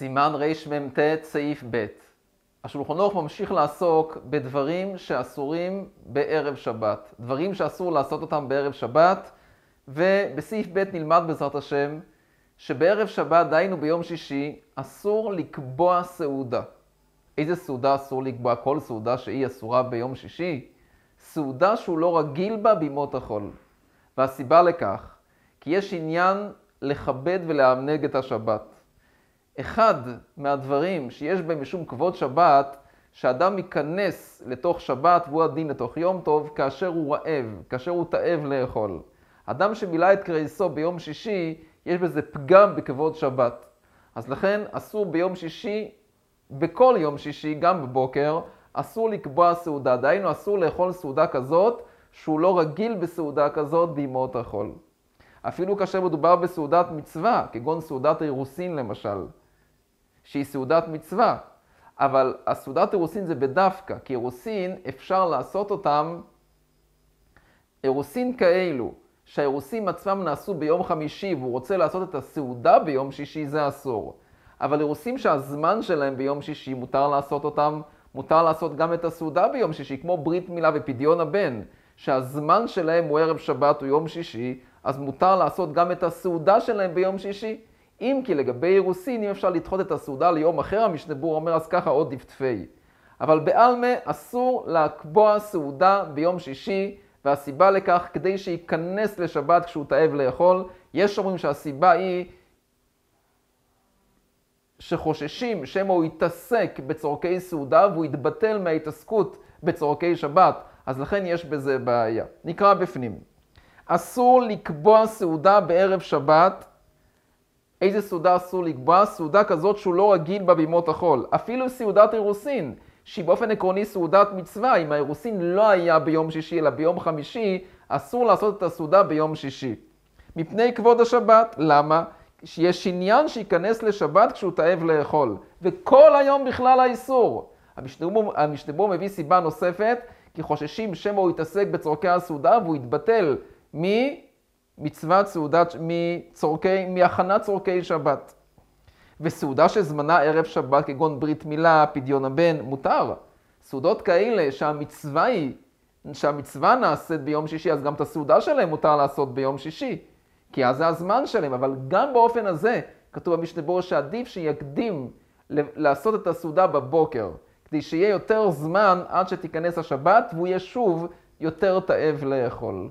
סימן רמ"ט סעיף ב' השולחן ערוך ממשיך לעסוק בדברים שאסורים בערב שבת, דברים שאסור לעשות אותם בערב שבת, ובסעיף ב' נלמד בעזרת השם שבערב שבת, דהיינו ביום שישי, אסור לקבוע סעודה. איזה סעודה אסור לקבוע? כל סעודה שהיא אסורה ביום שישי? סעודה שהוא לא רגיל בה בימות החול. והסיבה לכך, כי יש עניין לכבד ולענג את השבת. אחד מהדברים שיש בהם משום כבוד שבת, שאדם ייכנס לתוך שבת והוא הדין לתוך יום טוב, כאשר הוא רעב, כאשר הוא תאב לאכול. אדם שמילא את קרייסו ביום שישי, יש בזה פגם בכבוד שבת. אז לכן אסור ביום שישי, בכל יום שישי, גם בבוקר, אסור לקבוע סעודה. דהיינו, אסור לאכול סעודה כזאת, שהוא לא רגיל בסעודה כזאת בימות החול. אפילו כאשר מדובר בסעודת מצווה, כגון סעודת האירוסין למשל. שהיא סעודת מצווה, אבל הסעודת אירוסין זה בדווקא, כי אירוסין אפשר לעשות אותם, אירוסין כאלו, שהאירוסים עצמם נעשו ביום חמישי והוא רוצה לעשות את הסעודה ביום שישי, זה אסור. אבל אירוסים שהזמן שלהם ביום שישי, מותר לעשות אותם, מותר לעשות גם את הסעודה ביום שישי, כמו ברית מילה ופדיון הבן, שהזמן שלהם הוא ערב שבת או יום שישי, אז מותר לעשות גם את הסעודה שלהם ביום שישי. אם כי לגבי אירוסין, אם אפשר לדחות את הסעודה ליום אחר, המשנה בור אומר אז ככה עוד דפתפי. אבל בעלמה אסור לקבוע סעודה ביום שישי, והסיבה לכך כדי שייכנס לשבת כשהוא תאב לאכול. יש אומרים שהסיבה היא שחוששים שמא הוא יתעסק בצורכי סעודה והוא יתבטל מההתעסקות בצורכי שבת, אז לכן יש בזה בעיה. נקרא בפנים. אסור לקבוע סעודה בערב שבת איזה סעודה אסור לקבוע? סעודה כזאת שהוא לא רגיל בה בימות החול. אפילו סעודת אירוסין, שהיא באופן עקרוני סעודת מצווה, אם האירוסין לא היה ביום שישי אלא ביום חמישי, אסור לעשות את הסעודה ביום שישי. מפני כבוד השבת. למה? שיש עניין שייכנס לשבת כשהוא תאב לאכול. וכל היום בכלל האיסור. המשתבור מביא סיבה נוספת, כי חוששים שמא הוא יתעסק בצורכי הסעודה והוא יתבטל מ... מצוות סעודת, מצורכי, מהכנת צורכי שבת. וסעודה שזמנה ערב שבת, כגון ברית מילה, פדיון הבן, מותר. סעודות כאלה שהמצווה היא, שהמצווה נעשית ביום שישי, אז גם את הסעודה שלהם מותר לעשות ביום שישי. כי אז זה הזמן שלהם, אבל גם באופן הזה, כתוב במשנה ברור שעדיף שיקדים לעשות את הסעודה בבוקר, כדי שיהיה יותר זמן עד שתיכנס השבת, והוא יהיה שוב יותר תאב לאכול.